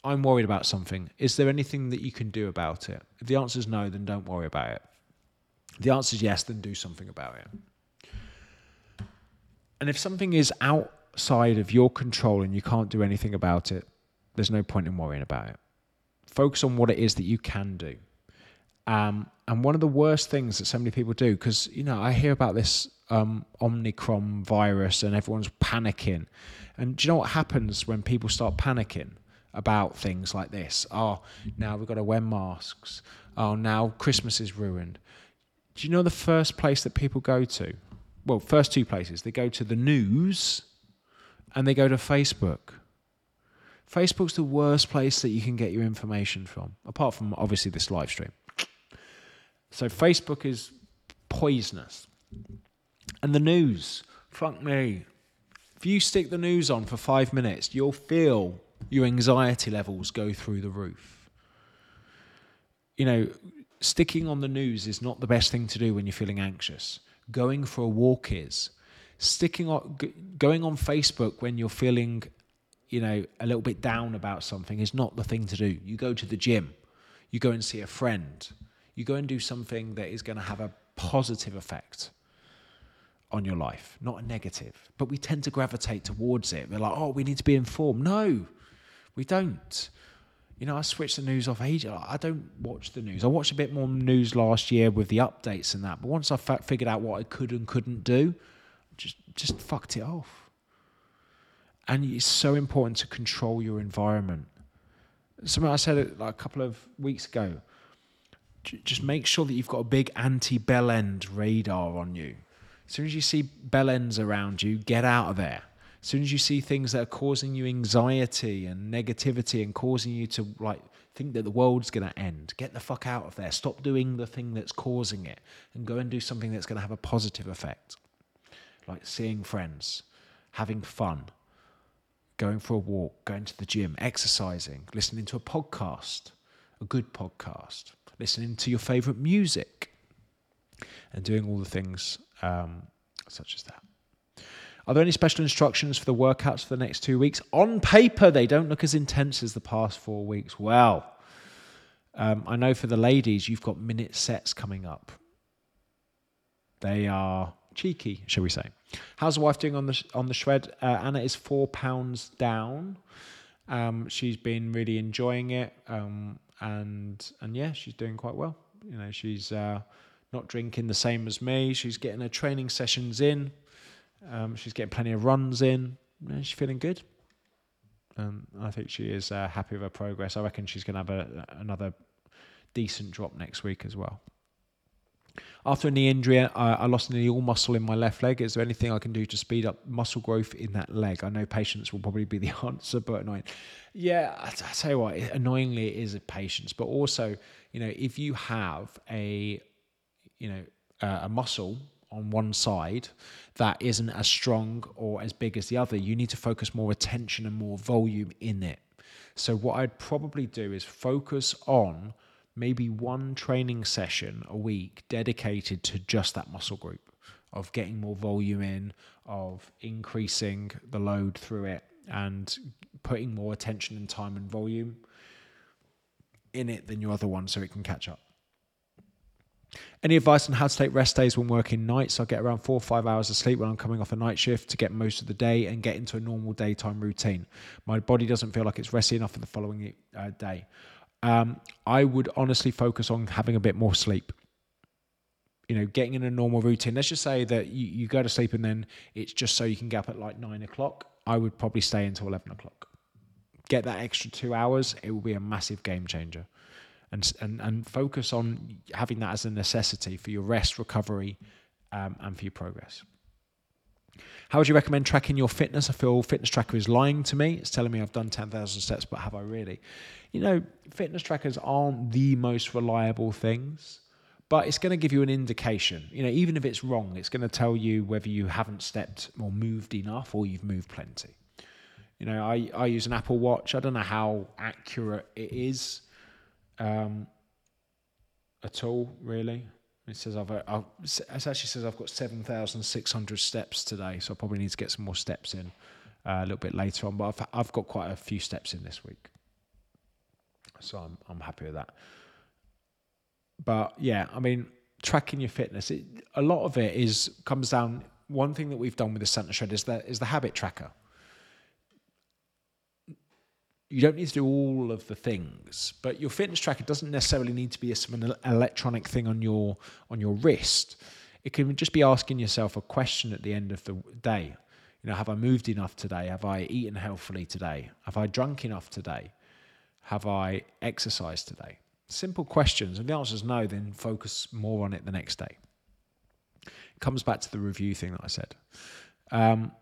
I'm worried about something. Is there anything that you can do about it? If the answer is no, then don't worry about it. If the answer is yes, then do something about it. And if something is outside of your control and you can't do anything about it, there's no point in worrying about it. Focus on what it is that you can do. Um, and one of the worst things that so many people do, because you know, I hear about this um, Omicron virus and everyone's panicking. And do you know what happens when people start panicking about things like this? Oh, now we've got to wear masks. Oh, now Christmas is ruined. Do you know the first place that people go to? well, first two places. They go to the news and they go to Facebook. Facebook's the worst place that you can get your information from, apart from obviously this live stream. So Facebook is poisonous. And the news, fuck me. If you stick the news on for five minutes, you'll feel your anxiety levels go through the roof. You know, sticking on the news is not the best thing to do when you're feeling anxious. Going for a walk is. Sticking on, going on Facebook when you're feeling, you know, a little bit down about something is not the thing to do. You go to the gym, you go and see a friend, you go and do something that is going to have a positive effect on your life, not a negative. But we tend to gravitate towards it. We're like, oh, we need to be informed. No, we don't. You know, I switched the news off age. I don't watch the news. I watched a bit more news last year with the updates and that. But once I figured out what I could and couldn't do, just just fucked it off. And it's so important to control your environment. Something I said like a couple of weeks ago. Just make sure that you've got a big anti-bell end radar on you. As soon as you see bell ends around you, get out of there. As soon as you see things that are causing you anxiety and negativity and causing you to like think that the world's going to end, get the fuck out of there. Stop doing the thing that's causing it and go and do something that's going to have a positive effect. Like seeing friends, having fun, going for a walk, going to the gym, exercising, listening to a podcast, a good podcast, listening to your favorite music, and doing all the things um, such as that. Are there any special instructions for the workouts for the next two weeks? On paper, they don't look as intense as the past four weeks. Well, um, I know for the ladies, you've got minute sets coming up. They are cheeky, shall we say? How's the wife doing on the on the shred? Uh, Anna is four pounds down. Um, she's been really enjoying it, um, and and yeah, she's doing quite well. You know, she's uh, not drinking the same as me. She's getting her training sessions in. Um, she's getting plenty of runs in. And she's feeling good. Um, I think she is uh, happy with her progress. I reckon she's going to have a, another decent drop next week as well. After a knee injury, I, I lost nearly all muscle in my left leg. Is there anything I can do to speed up muscle growth in that leg? I know patience will probably be the answer, but annoying. Yeah, I, I tell you what, annoyingly it is patience, but also, you know, if you have a, you know, uh, a muscle on one side that isn't as strong or as big as the other, you need to focus more attention and more volume in it. So, what I'd probably do is focus on maybe one training session a week dedicated to just that muscle group, of getting more volume in, of increasing the load through it, and putting more attention and time and volume in it than your other one so it can catch up. Any advice on how to take rest days when working nights? I get around four or five hours of sleep when I'm coming off a night shift to get most of the day and get into a normal daytime routine. My body doesn't feel like it's rested enough for the following uh, day. Um, I would honestly focus on having a bit more sleep. You know, getting in a normal routine. Let's just say that you, you go to sleep and then it's just so you can get up at like nine o'clock. I would probably stay until 11 o'clock. Get that extra two hours, it will be a massive game changer and and and focus on having that as a necessity for your rest, recovery, um, and for your progress. How would you recommend tracking your fitness? I feel fitness tracker is lying to me. It's telling me I've done 10,000 steps, but have I really? You know, fitness trackers aren't the most reliable things, but it's going to give you an indication. You know, even if it's wrong, it's going to tell you whether you haven't stepped or moved enough or you've moved plenty. You know, I, I use an Apple Watch. I don't know how accurate it is um, at all, really. It says I've, uh, I've it actually says I've got seven thousand six hundred steps today, so I probably need to get some more steps in uh, a little bit later on. But I've I've got quite a few steps in this week, so I'm I'm happy with that. But yeah, I mean, tracking your fitness, it, a lot of it is comes down. One thing that we've done with the Santa Shred is that is the habit tracker you don't need to do all of the things, but your fitness tracker doesn't necessarily need to be an electronic thing on your on your wrist. It can just be asking yourself a question at the end of the day. You know, have I moved enough today? Have I eaten healthily today? Have I drunk enough today? Have I exercised today? Simple questions. And the answer is no, then focus more on it the next day. It comes back to the review thing that I said. Um,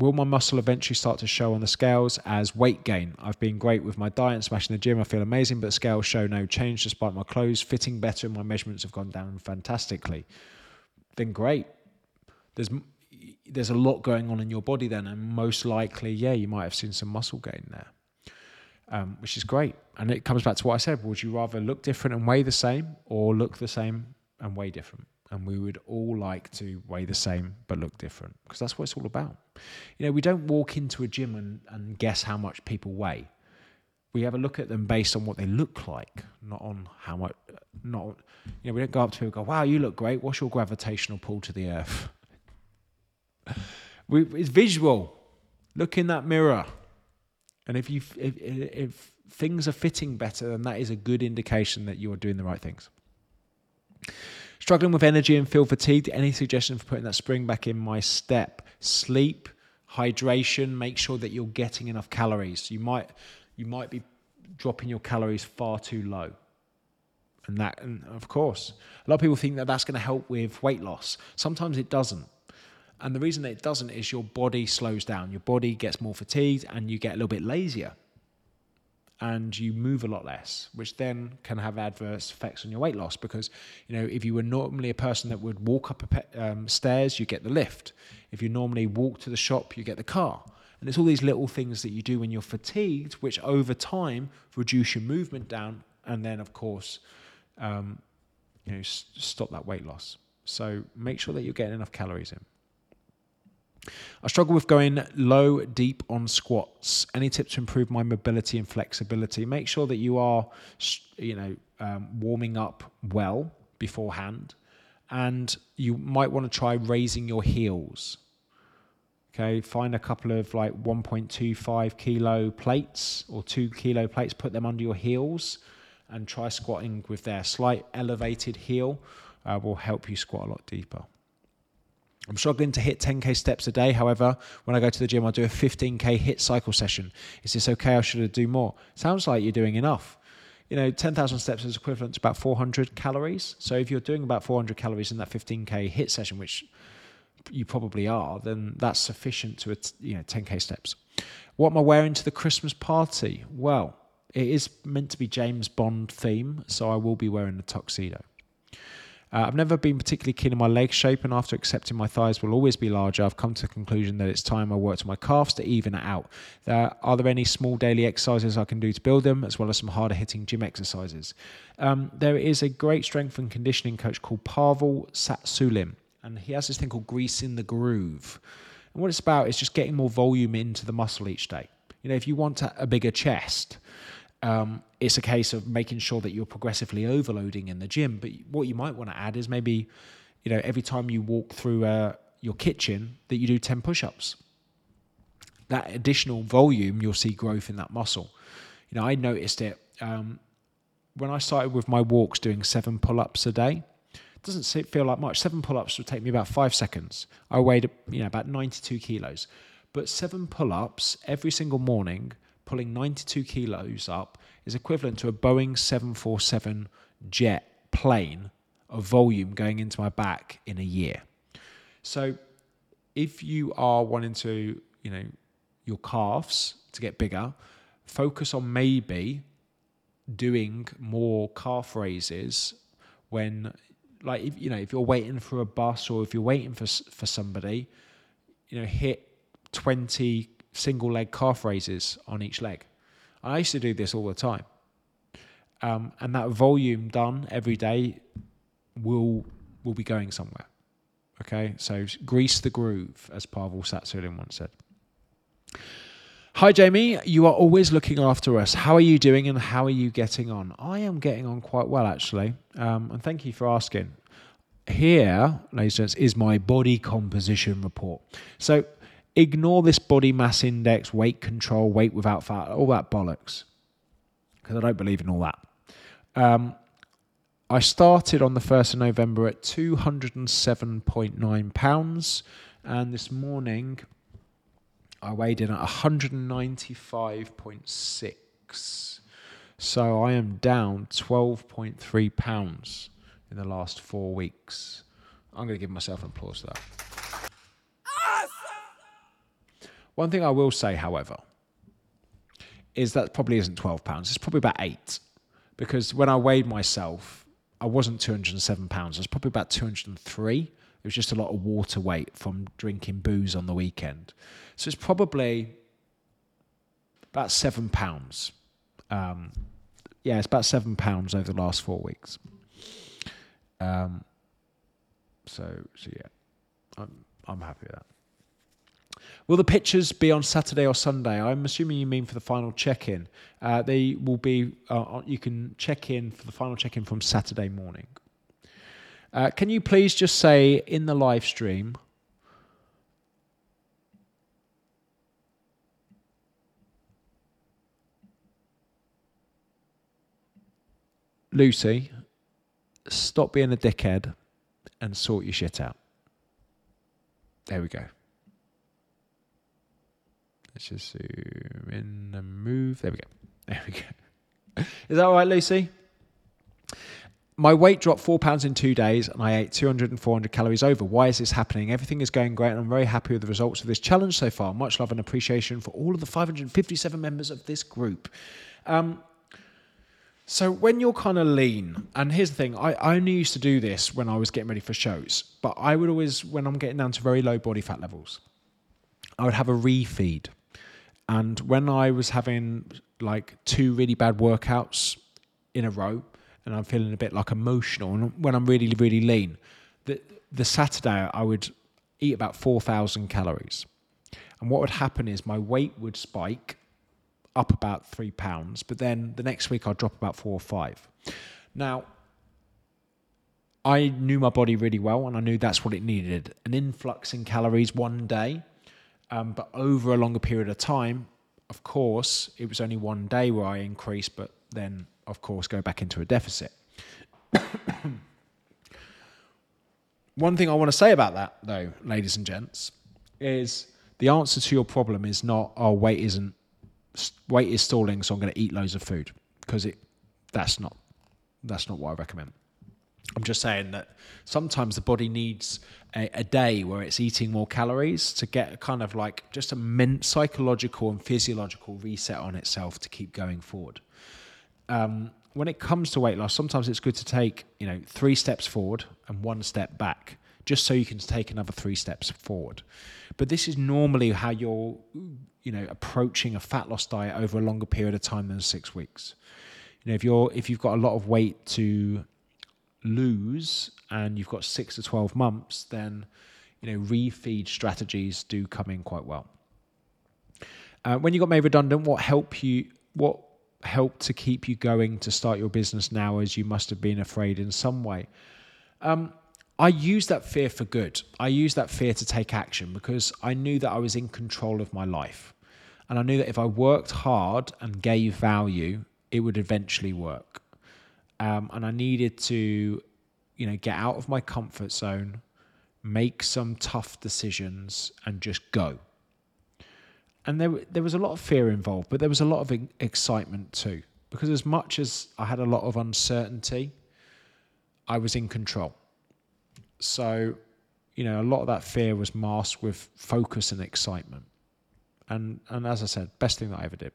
Will my muscle eventually start to show on the scales as weight gain? I've been great with my diet and smashing the gym. I feel amazing, but scales show no change despite my clothes fitting better and my measurements have gone down fantastically. Then great. There's there's a lot going on in your body then, and most likely, yeah, you might have seen some muscle gain there, um, which is great. And it comes back to what I said: Would you rather look different and weigh the same, or look the same and weigh different? And we would all like to weigh the same but look different because that's what it's all about. You know, we don't walk into a gym and, and guess how much people weigh we have a look at them based on what they look like, not on how much. Not you know, we don't go up to people and go, "Wow, you look great. What's your gravitational pull to the earth?" we, it's visual. Look in that mirror, and if you if, if things are fitting better, then that is a good indication that you are doing the right things. Struggling with energy and feel fatigued. Any suggestion for putting that spring back in my step? Sleep, hydration. Make sure that you're getting enough calories. You might you might be dropping your calories far too low. And that, and of course, a lot of people think that that's going to help with weight loss. Sometimes it doesn't. And the reason that it doesn't is your body slows down. Your body gets more fatigued and you get a little bit lazier. And you move a lot less, which then can have adverse effects on your weight loss. Because, you know, if you were normally a person that would walk up um, stairs, you get the lift. If you normally walk to the shop, you get the car. And it's all these little things that you do when you're fatigued, which over time reduce your movement down, and then of course, um, you know, s- stop that weight loss. So make sure that you're getting enough calories in. I struggle with going low, deep on squats. Any tips to improve my mobility and flexibility? Make sure that you are, you know, um, warming up well beforehand, and you might want to try raising your heels. Okay, find a couple of like 1.25 kilo plates or two kilo plates, put them under your heels, and try squatting with their slight elevated heel. Uh, will help you squat a lot deeper. I'm struggling to HIIT 10k steps a day. However, when I go to the gym, I do a 15k HIIT cycle session. Is this okay? I should do more. Sounds like you're doing enough. You know, 10,000 steps is equivalent to about 400 calories. So if you're doing about 400 calories in that 15k hit session, which you probably are, then that's sufficient to you know 10k steps. What am I wearing to the Christmas party? Well, it is meant to be James Bond theme, so I will be wearing a tuxedo. Uh, I've never been particularly keen on my leg shape, and after accepting my thighs will always be larger, I've come to the conclusion that it's time I worked on my calves to even it out. Are there any small daily exercises I can do to build them, as well as some harder hitting gym exercises? Um, there is a great strength and conditioning coach called Pavel Tsatsouline and he has this thing called grease in the groove. And what it's about is just getting more volume into the muscle each day. You know, if you want a bigger chest, um, it's a case of making sure that you're progressively overloading in the gym. But what you might want to add is maybe, you know, every time you walk through uh, your kitchen, that you do 10 push ups. That additional volume, you'll see growth in that muscle. You know, I noticed it um, when I started with my walks doing seven pull ups a day doesn't feel like much. Seven pull-ups would take me about five seconds. I weighed, you know, about 92 kilos, but seven pull-ups every single morning, pulling 92 kilos up, is equivalent to a Boeing 747 jet plane of volume going into my back in a year. So, if you are wanting to, you know, your calves to get bigger, focus on maybe doing more calf raises when like if you know if you're waiting for a bus or if you're waiting for for somebody, you know, hit twenty single leg calf raises on each leg. I used to do this all the time, um, and that volume done every day will will be going somewhere. Okay, so grease the groove, as Pavel Tsatsouline once said. Hi, Jamie. You are always looking after us. How are you doing and how are you getting on? I am getting on quite well, actually. Um, and thank you for asking. Here, ladies and gents, is my body composition report. So ignore this body mass index, weight control, weight without fat, all that bollocks, because I don't believe in all that. Um, I started on the 1st of November at 207.9 pounds, and this morning I weighed in at 195.6. So I am down 12.3 pounds in the last four weeks. I'm going to give myself an applause for that. One thing I will say, however, is that probably isn't 12 pounds. It's probably about eight. Because when I weighed myself, I wasn't 207 pounds. I was probably about 203 It was just a lot of water weight from drinking booze on the weekend. So it's probably about seven pounds. Um, yeah, it's about seven pounds over the last four weeks. Um, so, so yeah, I'm I'm happy with that. Will the pictures be on Saturday or Sunday? I'm assuming you mean for the final check-in. Uh, they will be. Uh, you can check in for the final check-in from Saturday morning. Uh, can you please just say in the live stream? Lucy, stop being a dickhead and sort your shit out. There we go. Let's just zoom in and move. There we go. There we go. Is that all right, Lucy? My weight dropped four pounds in two days and I ate 200 and 400 calories over. Why is this happening? Everything is going great and I'm very happy with the results of this challenge so far. Much love and appreciation for all of the 557 members of this group. Um, so when you're kind of lean, and here's the thing, I, I only used to do this when I was getting ready for shows, but I would always, when I'm getting down to very low body fat levels, I would have a refeed. And when I was having like two really bad workouts in a row, and I'm feeling a bit like emotional, and when I'm really, really lean, the, the Saturday I would eat about 4,000 calories. And what would happen is my weight would spike up about three pounds, but then the next week I'd drop about four or five. Now, I knew my body really well and I knew that's what it needed an influx in calories one day, um, but over a longer period of time, of course, it was only one day where I increased, but then, of course, go back into a deficit. one thing I want to say about that, though, ladies and gents, is the answer to your problem is not, oh, weight isn't weight is stalling, so I'm going to eat loads of food because it that's not that's not what I recommend. I'm just saying that sometimes the body needs a, a, day where it's eating more calories to get kind of like just a men- psychological and physiological reset on itself to keep going forward. Um, when it comes to weight loss, sometimes it's good to take you know three steps forward and one step back, just so you can take another three steps forward. But this is normally how you're you know approaching a fat loss diet over a longer period of time than six weeks. You know, if you're if you've got a lot of weight to lose and you've got six to twelve months, then you know refeed strategies do come in quite well. Uh, when you got made redundant, what help you what helped to keep you going to start your business now, as you must have been afraid in some way. Um, I used that fear for good. I used that fear to take action because I knew that I was in control of my life. And I knew that if I worked hard and gave value, it would eventually work. Um, and I needed to, you know, get out of my comfort zone, make some tough decisions, and just go. And there, there was a lot of fear involved, but there was a lot of excitement too. Because as much as I had a lot of uncertainty, I was in control. So, you know, a lot of that fear was masked with focus and excitement. And and as I said, best thing that I ever did.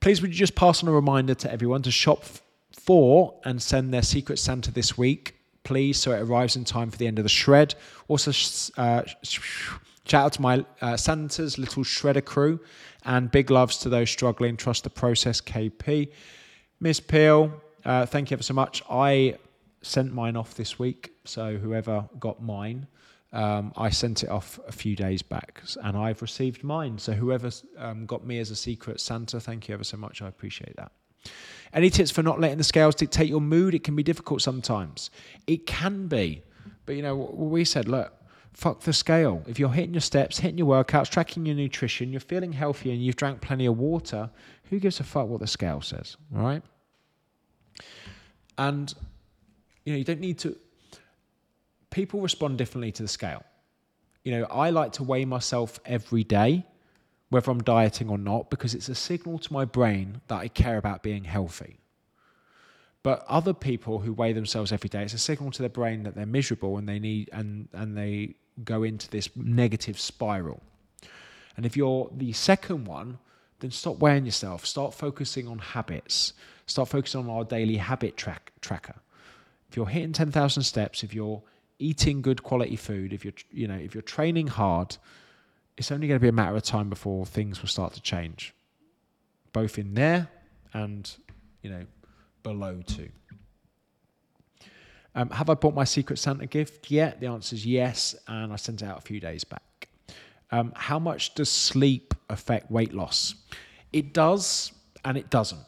Please would you just pass on a reminder to everyone to shop for and send their Secret Santa this week, please, so it arrives in time for the end of the shred. Also, uh, shout out to my uh, Santa's little shredder crew, and big loves to those struggling. Trust the process, KP. Miss Peel, uh, thank you ever so much. I sent mine off this week. So whoever got mine, um, I sent it off a few days back, and I've received mine. So whoever um, got me as a secret Santa, thank you ever so much. I appreciate that. Any tips for not letting the scales dictate your mood? It can be difficult sometimes. It can be, but you know we said, look. Fuck the scale. If you're hitting your steps, hitting your workouts, tracking your nutrition, you're feeling healthy, and you've drank plenty of water, who gives a fuck what the scale says, right? And you know, you don't need to. People respond differently to the scale. You know, I like to weigh myself every day, whether I'm dieting or not, because it's a signal to my brain that I care about being healthy. But other people who weigh themselves every day, it's a signal to their brain that they're miserable and they need and and they go into this negative spiral. And if you're the second one, then stop weighing yourself. Start focusing on habits. Start focusing on our daily habit track tracker if you're hitting 10,000 steps, if you're eating good quality food, if you're you know if you're training hard, it's only going to be a matter of time before things will start to change, both in there and you know below too. Um, have I bought my Secret Santa gift yet? The answer is yes, and I sent it out a few days back. Um, how much does sleep affect weight loss? It does, and it doesn't.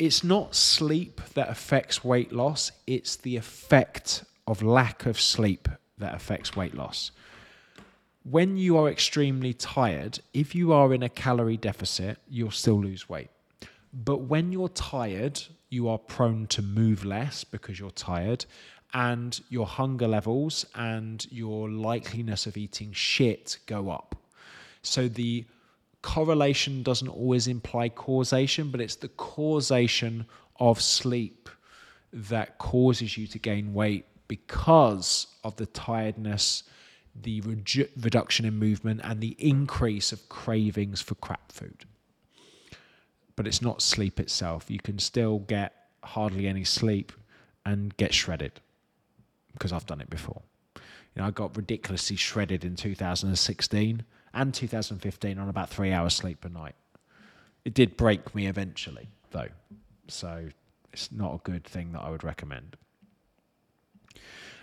It's not sleep that affects weight loss, it's the effect of lack of sleep that affects weight loss. When you are extremely tired, if you are in a calorie deficit, you'll still lose weight. But when you're tired, you are prone to move less because you're tired, and your hunger levels and your likeliness of eating shit go up. So the correlation doesn't always imply causation, but it's the causation of sleep that causes you to gain weight because of the tiredness, the redu- reduction in movement, and the increase of cravings for crap food but it's not sleep itself. You can still get hardly any sleep and get shredded because I've done it before. You know, I got ridiculously shredded in 2016 and 2015 on about three hours sleep per night. It did break me eventually, though, so it's not a good thing that I would recommend.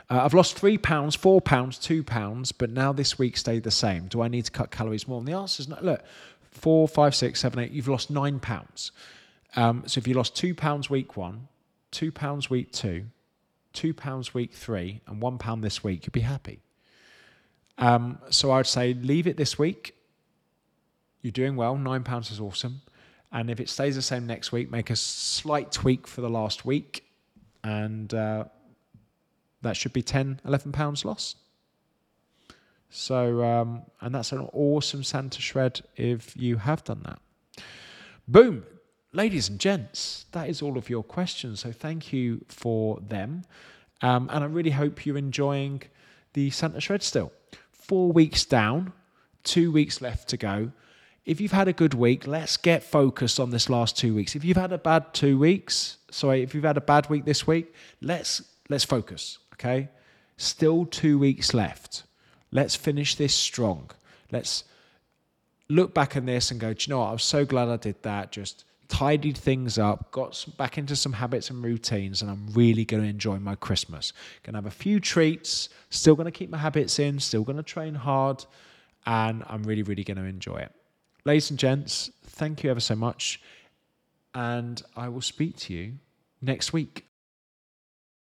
Uh, I've lost three pounds, four pounds, two pounds, but now this week stayed the same. Do I need to cut calories more? And the answer is no. Look, four, five, six, seven, eight, you've lost nine pounds. Um, so if you lost two pounds week one, two pounds week two, two pounds week three, and one pound this week, you'd be happy. Um, so I'd say leave it this week. You're doing well. Nine pounds is awesome. And if it stays the same next week, make a slight tweak for the last week. And uh, that should be 10, 11 pounds lost. So, um, and that's an awesome Santa shred if you have done that. Boom. Ladies and gents, that is all of your questions. So, thank you for them. Um, and I really hope you're enjoying the Santa shred still. Four weeks down, two weeks left to go. If you've had a good week, let's get focused on this last two weeks. If you've had a bad two weeks, sorry, if you've had a bad week this week, let's let's focus. Okay, still two weeks left. Let's finish this strong. Let's look back on this and go, do you know what? I'm so glad I did that. Just tidied things up, got some, back into some habits and routines, and I'm really going to enjoy my Christmas. Going to have a few treats, still going to keep my habits in, still going to train hard, and I'm really, really going to enjoy it. Ladies and gents, thank you ever so much, and I will speak to you next week.